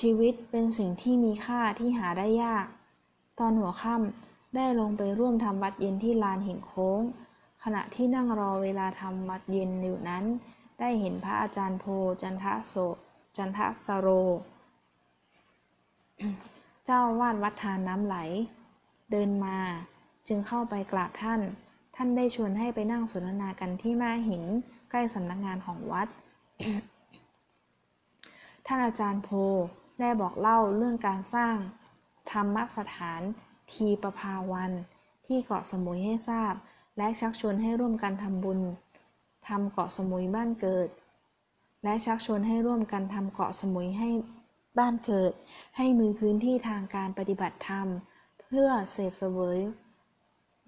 ชีวิตเป็นสิ่งที่มีค่าที่หาได้ยาก ตอนหัวค่ำได้ลงไปร่วมทำวัดเย็นที่ลานหินโค้ง ขณะที่นั่งรอเวลาทำวัดเย็นอยู่นั้น ได้เห็นพระอาจารย์โพจันทโสจันทสโร เจ้าวาดวัดทานน้ำไหล เดินมาจึงเข้าไปกราบท่าน ท่านได้ชวนให้ไปนั่งสนทนากันที่ม่หินใกล้สำนักงานของวัด ท่านอาจารย์โพ ได้บอกเล่าเรื่องการสร้างธรรมสถานทีประภาวัน ที่เกาะสมุยให้ทราบ และชักชวนให้ร่วมกันทำบุญทำเกาะสมุยบ้านเกิด และชักชวนให้ร่วมกันทำเกาะสมุยให้บ้านเกิด ให้มือพื้นที่ทางการปฏิบัติธรรม เพื่อเสพเสวย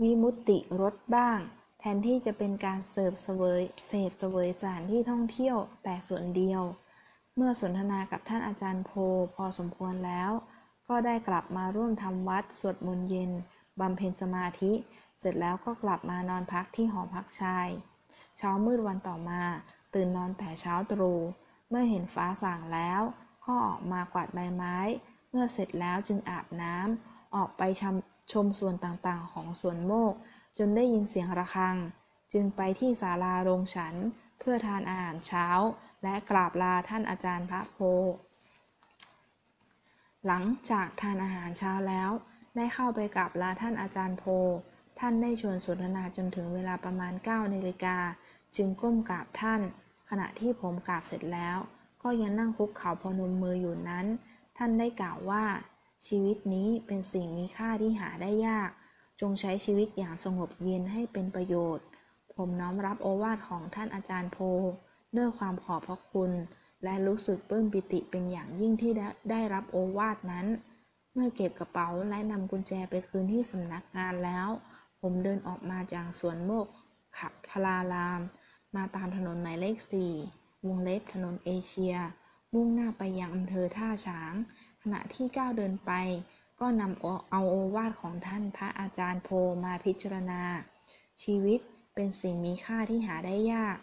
วิมุตติรสบ้าง แทนที่จะเป็นการเสพเสวยเสพเสวยสถานที่ท่องเที่ยวแต่ส่วนเดียว เมื่อสนทนากับท่านอาจารย์โพพอสมควรแล้ว ก็ได้กลับมาร่วมทำวัดสวดมนต์เย็นบำเพ็ญสมาธิ เสร็จแล้วก็กลับมานอนพักที่หอพักชาย เช้ามืดวันต่อมา ตื่นนอนแต่เช้าตรู่เมื่อเห็นฟ้าสางแล้ว ก็ออกมากวาดใบไม้ เมื่อเสร็จแล้วจึงอาบน้ำออกไปชมชมส่วนต่างๆ ของสวนโมก จนได้ยินเสียงระฆัง จึงไปที่ศาลาโรงฉัน เพื่อทานอาหารเช้า และกราบลาท่านอาจารย์พระโพ หลังจากทานอาหารเช้าแล้ว ได้เข้าไปกราบลาท่านอาจารย์โพ ท่านได้ชวนสนทนาจนถึงเวลาประมาณ9นาฬิกา จึงก้มกราบท่าน ขณะที่ผมกราบเสร็จแล้ว ก็ยังนั่งคุกเข่าพนมมืออยู่นั้น ท่านได้กล่าวว่า ชีวิตนี้เป็นสิ่งมีค่าที่หาได้ยาก จงใช้ชีวิตอย่างสงบเย็นให้เป็นประโยชน์ ผมน้อมรับโอวาทของท่านอาจารย์โพ ด้วยความขอบพระคุณ และรู้สึกปลื้มปิติเป็นอย่างยิ่งที่ได้รับโอวาทนั้น เมื่อเก็บกระเป๋าและนำกุญแจไปคืนที่สำนักงานแล้ว ผมเดินออกมาจากสวนโมกขับพลาราม มาตามถนนหมายเลขสี่วงเล็บถนนเอเชีย มุ่งหน้าไปยังอำเภอท่าช้าง ขณะที่ก้าวเดินไป ก็นำเอาโอวาทของท่านพระอาจารย์โพมาพิจารณา ชีวิตเป็นสิ่งมีค่าที่หาได้ยาก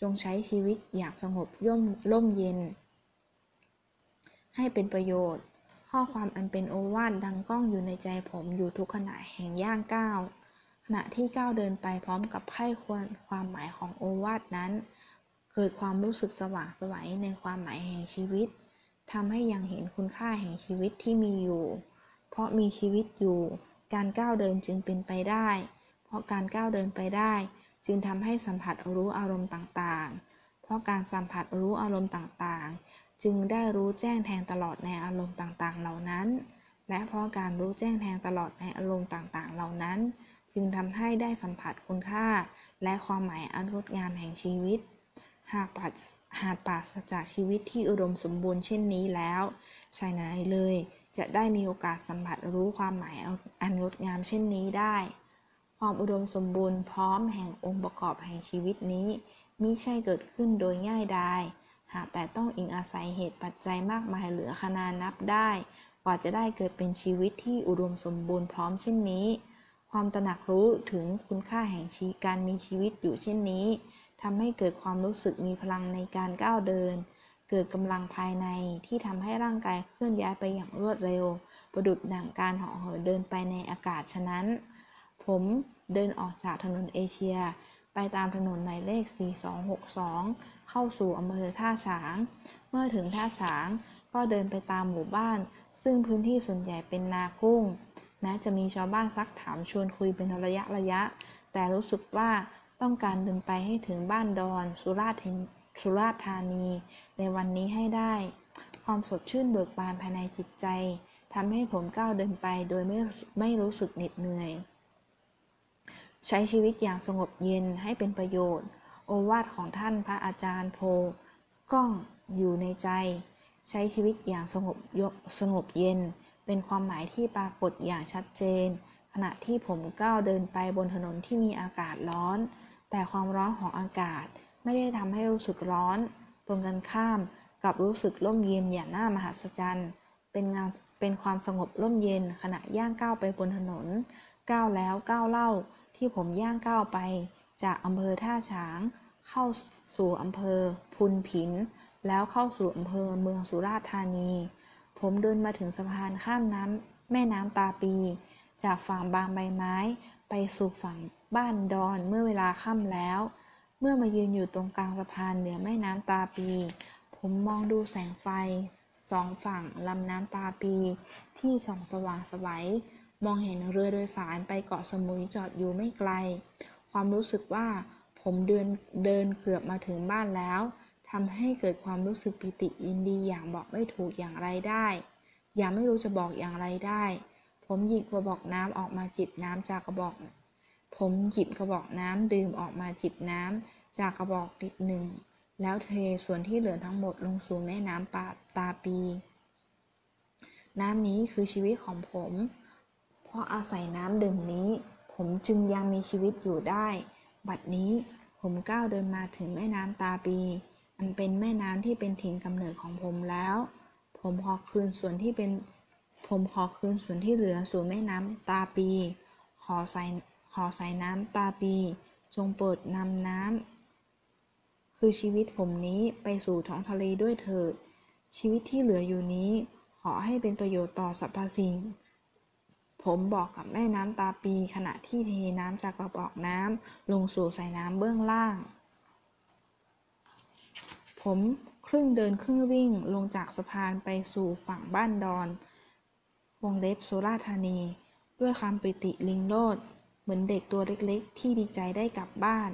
จงใช้ชีวิตอยางสงบย่มร่มเย็น ให้เป็นประโยชน์ ข้อความอันเป็นโอวาทดังก้องอยู่ในใจผมอยู่ทุกขณะแห่งย่างก้าวขณะที่ก้าวเดินไปพร้อมกับไข้ควรความหมายของโอวาทนั้น เกิดความรู้สึกสว่างไสวัยในความหมายแห่งชีวิตทำให้ยังเห็นคุณค่าแห่งชีวิตที่มีอยู่ เพราะมีชีวิตอยู่ การก้าวเดินจึงเป็นไปได้ เพราะการก้าวเดินไปได้ จึงทำให้สัมผัสรู้อารมณ์ต่างๆ เพราะการสัมผัสรู้อารมณ์ต่างๆ จึงได้รู้แจ้งแทงตลอดในอารมณ์ต่างๆ เหล่านั้น และเพราะการรู้แจ้งแทงตลอดในอารมณ์ต่างๆ เหล่านั้น จึงทำให้ได้สัมผัสคุณค่า และความหมายอันงดงามแห่งชีวิต หากปัดหากปราศจากชีวิตที่อุดมสมบูรณ์เช่นนี้แล้วชายไหนเลยจะได้มีโอกาสสัมผัสรู้ความหมายอันงดงามเช่นนี้ได้ ความอุดมสมบูรณ์พร้อมแห่งองค์ประกอบแห่งชีวิตนี้มิใช่เกิดขึ้นโดยง่ายดายหากแต่ต้องอิงอาศัยเหตุปัจจัยมากมายเหลือขนานับได้ กว่าจะได้เกิดเป็นชีวิตที่อุดมสมบูรณ์พร้อมเช่นนี้ ความตระหนักรู้ถึงคุณค่าแห่งชีการมีชีวิตอยู่เช่นนี้ทำให้เกิดความรู้สึกมีพลังในการก้าวเดิน เกิดกำลังภายในที่ทำให้ร่างกายเคลื่อนย้ายไปอย่างรวดเร็ว ประดุดดั่งการหาะเหินเดินไปในอากาศฉะนั้น ผมเดินออกจากถนนเอเชีย ไปตามถนนหมายเลข 4262 เข้าสู่อำเภอท่าฉาง เมื่อถึงท่าฉาง ก็เดินไปตามหมู่บ้าน ซึ่งพื้นที่ส่วนใหญ่เป็นนากุ้งแม้จะมีชาวบ้านซักถามชวนคุยเป็นระยะระยะ แต่รู้สึกว่าต้องการเดินไปให้ถึงบ้านดอน สุราษฎร์สุราษฎร์ธานี ในวันนี้ให้ได้ ความสดชื่นเบิกบานภายในจิตใจทำให้ผมก้าวเดินไปโดยไม่ไม่รู้สึกเหน็ดเหนื่อย ใช้ชีวิตอย่างสงบเย็นให้เป็นประโยชน์ โอวาทของท่านพระอาจารย์โพกล้องอยู่ในใจ ใช้ชีวิตอย่างสงบยสงบเย็น เป็นความหมายที่ปรากฏอย่างชัดเจน ขณะที่ผมก้าวเดินไปบนถนนที่มีอากาศร้อน แต่ความร้อนของอากาศไม่ได้ทำให้รู้สึกร้อน ตรงกันข้ามกับรู้สึกร่มเย็นอย่างน่ามหัศจรรย์ เป็นงานเป็นความสงบร่มเย็นขณะย่างก้าวไปบนถนน ก้าวแล้วก้าวเล่า ที่ผมย่างก้าวไป จากอำเภอท่าช้าง เข้าสู่อำเภอพุนผิน แล้วเข้าสู่อำเภอเมืองสุราษฎร์ธานีผผมเดินมาถึงสะพานข้ามน้ำแม่น้ำตาปี จากฝั่งบางใบไม้ ไปสู่ฝั่งบ้านดอนเมื่อเวลาค่ำแล้ว เมื่อมายืนอยู่ตรงกลางสะพานเหนือแม่น้ำตาปี ผมมองดูแสงไฟสองฝั่งลำน้ำตาปีที่ส่องสว่างสวัย มองเห็นเรือโดยสารไปเกาะสมุยจอดอยู่ไม่ไกล ความรู้สึกว่าผมเดินเดินเกือบมาถึงบ้านแล้วทำให้เกิดความรู้สึกปิติยินดีอย่างบอกไม่ถูกอย่างไรได้ อย่างไม่รู้จะบอกอย่างไรได้ ผมหยิบกระบอกน้ำออกมาจิบน้ำจากกระบอก ผมหยิบกระบอกน้ำดื่มออกมาจิบน้ำจากกระบอกติดหนึ่ง แล้วเทส่วนที่เหลือทั้งหมดลงสู่แม่น้ำปาตาปี น้ำนี้คือชีวิตของผม เพราะอาศัยน้ำดื่มนี้ ผมจึงยังมีชีวิตอยู่ได้ บัดนี้ผมก้าวเดินมาถึงแม่น้ำตาปี อันเป็นแม่น้ำที่เป็นถิ่นกำเนิดของผมแล้ว ผมขอคืนส่วนที่เป็น ผมขอคืนส่วนที่เหลือสู่แม่น้ำตาปี ขอใส่ขอใส่น้ำตาปี จงเปิดนำน้ำคือชีวิตผมนี้ไปสู่ท้องทะเลด้วยเถิด ชีวิตที่เหลืออยู่นี้ ขอให้เป็นประโยชน์ต่อสรรพสิ่ง ผมบอกกับแม่น้ำตาปีขณะที่เทน้ำจากกระบอกน้ำลงสู่ใส่น้ำเบื้องล่าง ผมครึ่งเดินครึ่งวิ่งลงจากสะพานไปสู่ฝั่งบ้านดอน วงเล็บโซราธานี ด้วยความปิติลิงโลด เหมือนเด็กตัวเล็กๆ ที่ดีใจได้กลับบ้าน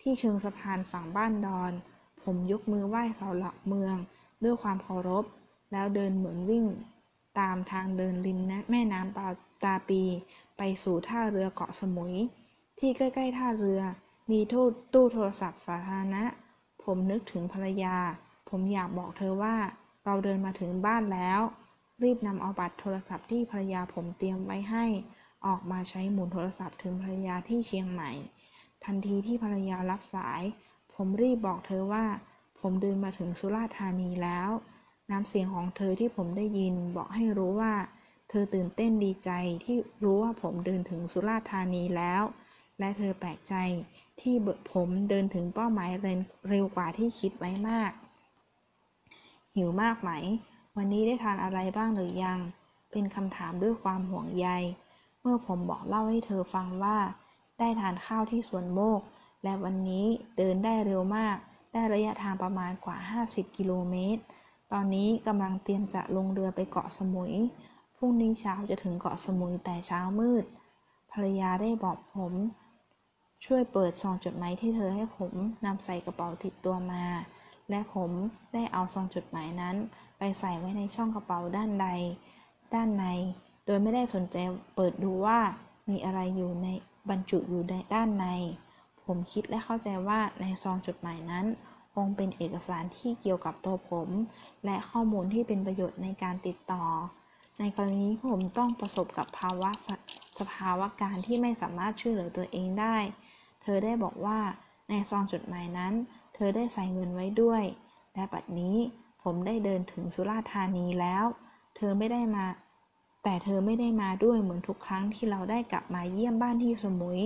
ที่เชิงสะพานฝั่งบ้านดอน ผมยกมือไหว้เสาหลักเมือง ด้วยความเคารพ แล้วเดินเหมือนวิ่ง ตามทางเดินริมแม่น้ำปา ตาปี ไปสู่ท่าเรือเกาะสมุย ที่ใกล้ๆท่าเรือ มีตู้โทรศัพท์สาธารณะ ผมนึกถึงภรรยา ผมอยากบอกเธอว่า เราเดินมาถึงบ้านแล้ว รีบนำเอาบัตรโทรศัพท์ที่ภรรยาผมเตรียมไว้ให้ ออกมาใช้หมุนโทรศัพท์ถึงภรรยาที่เชียงใหม่ ทันทีที่ภรรยารับสาย ผมรีบบอกเธอว่า ผมเดินมาถึงสุราษฎร์ธานีแล้ว น้ำเสียงของเธอที่ผมได้ยินบอกให้รู้ว่า เธอตื่นเต้นดีใจที่รู้ว่าผมเดินถึงสุราษฎร์ธานีแล้ว และเธอแปลกใจที่ผมเดินถึงเป้าหมายเร็วกว่าที่คิดไว้มาก หิวมากไหม วันนี้ได้ทานอะไรบ้างหรือยัง เป็นคำถามด้วยความห่วงใย เมื่อผมบอกเล่าให้เธอฟังว่า ได้ทานข้าวที่สวนโมก และวันนี้เดินได้เร็วมาก ได้ระยะทางประมาณกว่า 50 กิโลเมตร ตอนนี้กำลังเตรียมจะลงเรือไปเกาะสมุย รุ่งนี้เช้าจะถึงเกาะสมุยแต่เช้ามืด ภรรยาได้บอกผม ช่วยเปิดซองจดหมายที่เธอให้ผมนำใส่กระเป๋าติดตัวมา และผมได้เอาซองจดหมายนั้น ไปใส่ไว้ในช่องกระเป๋าด้านใด ด้านใน โดยไม่ได้สนใจเปิดดูว่ามีอะไรอยู่ในบรรจุอยู่ในด้านใน ผมคิดและเข้าใจว่าในซองจดหมายนั้นคงเป็นเอกสารที่เกี่ยวกับตัวผม และข้อมูลที่เป็นประโยชน์ในการติดต่อ ในกรณีผมต้องประสบกับภาวะสภาวะการที่ไม่สามารถช่วยเหลือตัวเองได้ เธอได้บอกว่าในซองจดหมายนั้น เธอได้ใส่เงินไว้ด้วย และบัดนี้ผมได้เดินถึงสุราษฎร์ธานีแล้ว เธอไม่ได้มา แต่เธอไม่ได้มาด้วยเหมือนทุกครั้งที่เราได้กลับมาเยี่ยมบ้านที่สมุย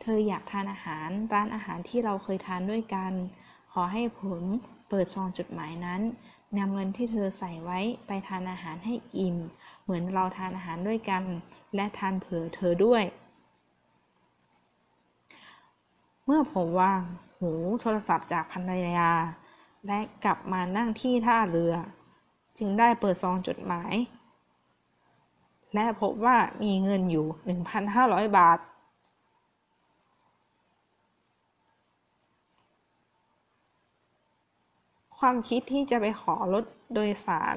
เธออยากทานอาหารร้านอาหารที่เราเคยทานด้วยกัน ขอให้ผมเปิดซองจดหมายนั้น นำเงินที่เธอใส่ไว้ไปทานอาหารให้อิ่ม เหมือนเราทานอาหารด้วยกัน และทานเผื่อเธอด้วย เมื่อผมวางหูโทรศัพท์จากภรรยา และกลับมานั่งที่ท่าเรือ จึงได้เปิดซองจดหมาย และพบว่ามีเงินอยู่ 1,500 บาท ความคิดที่จะไปขอรถโดยสาร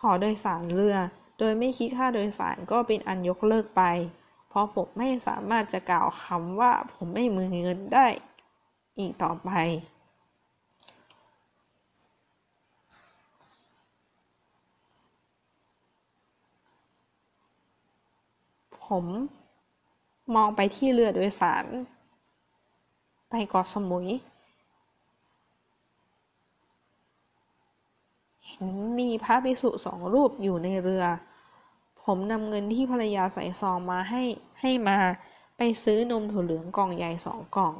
ขอโดยสารเรือ โดยไม่คิดค่าโดยสารก็เป็นอันยกเลิกไป เพราะผมไม่สามารถจะกล่าวคำว่าผมไม่มือเงินได้อีกต่อไปผมมองไปที่เรือโดยสาร ไปเกาะสมุย เห็ นมีพระภิกษุสองรูปอยู่ในเรือ ผมนำเงินที่ภรรยาใส่ซองมาให้ให้มาไปซื้อนมถั่วเหลืองกล่องใหญ่สองกล่อง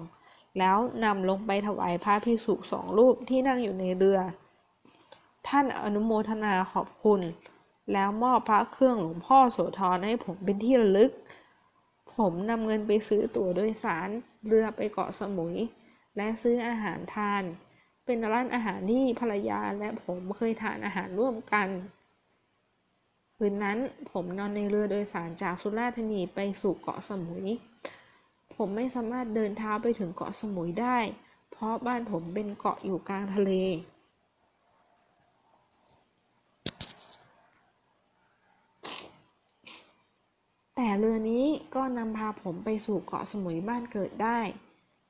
แล้วนำลงไปถวายพระพิสุสองรูปที่นั่งอยู่ในเรือทท่านอนุโมทนาขอบคุณ แล้วมอบพระเครื่องหลวงพ่อโสธรให้ผมเป็นที่ระลึก ผมนำเงินไปซื้อตั๋วโดยสารเรือไปเกาะสมุย และซื้ออาหารทาน เป็นร้านอาหารที่ภรรยาและผมเคยทานอาหารร่วมกัน คืนนั้นผมนอนในเรือโดยสารจากสุราษฎร์ธานีไปสู่เกาะสมุย ผมไม่สามารถเดินเท้าไปถึงเกาะสมุยได้ เพราะบ้านผมเป็นเกาะอยู่กลางทะเลแต่เรือนี้ก็นำพาผมไปสู่เกาะสมุยบ้านเกิดได้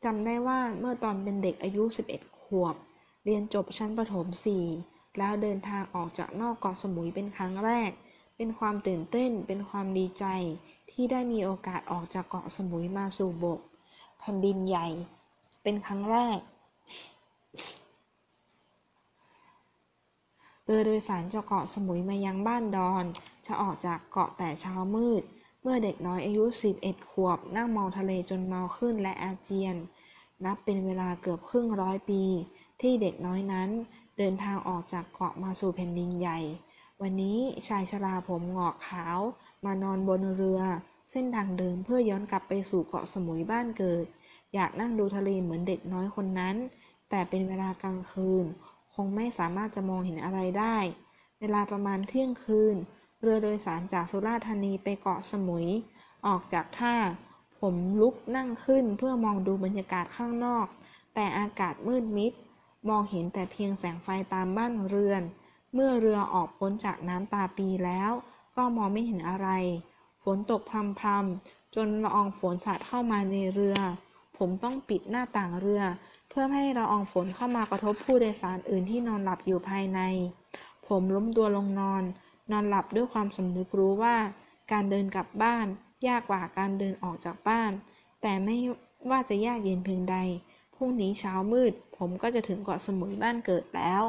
จำได้ว่าเมื่อตอนเป็นเด็กอายุ 11 ขวบ เรียนจบชั้นประถม 4 แล้วเดินทางออกจากนอกเกาะสมุยเป็นครั้งแรก เป็นความตื่นเต้น เป็นความดีใจ ที่ได้มีโอกาสออกจากเกาะสมุยมาสู่บก แผ่นดินใหญ่ เป็นครั้งแรก เรือโดยสารจากเกาะสมุยมายังบ้านดอน จะออกจากเกาะแต่เช้ามืด เมื่อเด็กน้อยอายุ 11 ขวบ นั่งมองทะเลจนเมาขึ้นและอาเจียน นับเป็นเวลาเกือบครึ่งร้อยปี ที่เด็กน้อยนั้น เดินทางออกจากเกาะมาสู่แผ่นดินใหญ่ วันนี้ชายชราผมหงอกขาว มานอนบนเรือ เส้นทางเดิมเพื่อย้อนกลับไปสู่เกาะสมุยบ้านเกิด อยากนั่งดูทะเลเหมือนเด็กน้อยคนนั้น แต่เป็นเวลากลางคืน คงไม่สามารถจะมองเห็นอะไรได้ เวลาประมาณเที่ยงคืน เรือโดยสารจากสุราษฎร์ธานีไปเกาะสมุย ออกจากท่าผมลุกนั่งขึ้นเพื่อมองดูบรรยากาศข้างนอก แต่อากาศมืดมิด มองเห็นแต่เพียงแสงไฟตามบ้านเรือน เมื่อเรือออกพ้นจากน้ำตาปีแล้ว ก็มองไม่เห็นอะไร ฝนตกพรำๆจนละอองฝนสาดเข้ามาในเรือ ผมต้องปิดหน้าต่างเรือ เพื่อไม่ให้ละอองฝนเข้ามากระทบผู้โดยสารอื่นที่นอนหลับอยู่ภายใน ผมล้มตัวลงนอน นอนหลับด้วยความสำนึกรู้ว่า การเดินกลับบ้าน ยากกว่าการเดินออกจากบ้าน แต่ไม่ว่าจะยากเย็นเพียงใด พรุ่งนี้เช้ามืด ผมก็จะถึงเกาะสมุยบ้านเกิดแล้ว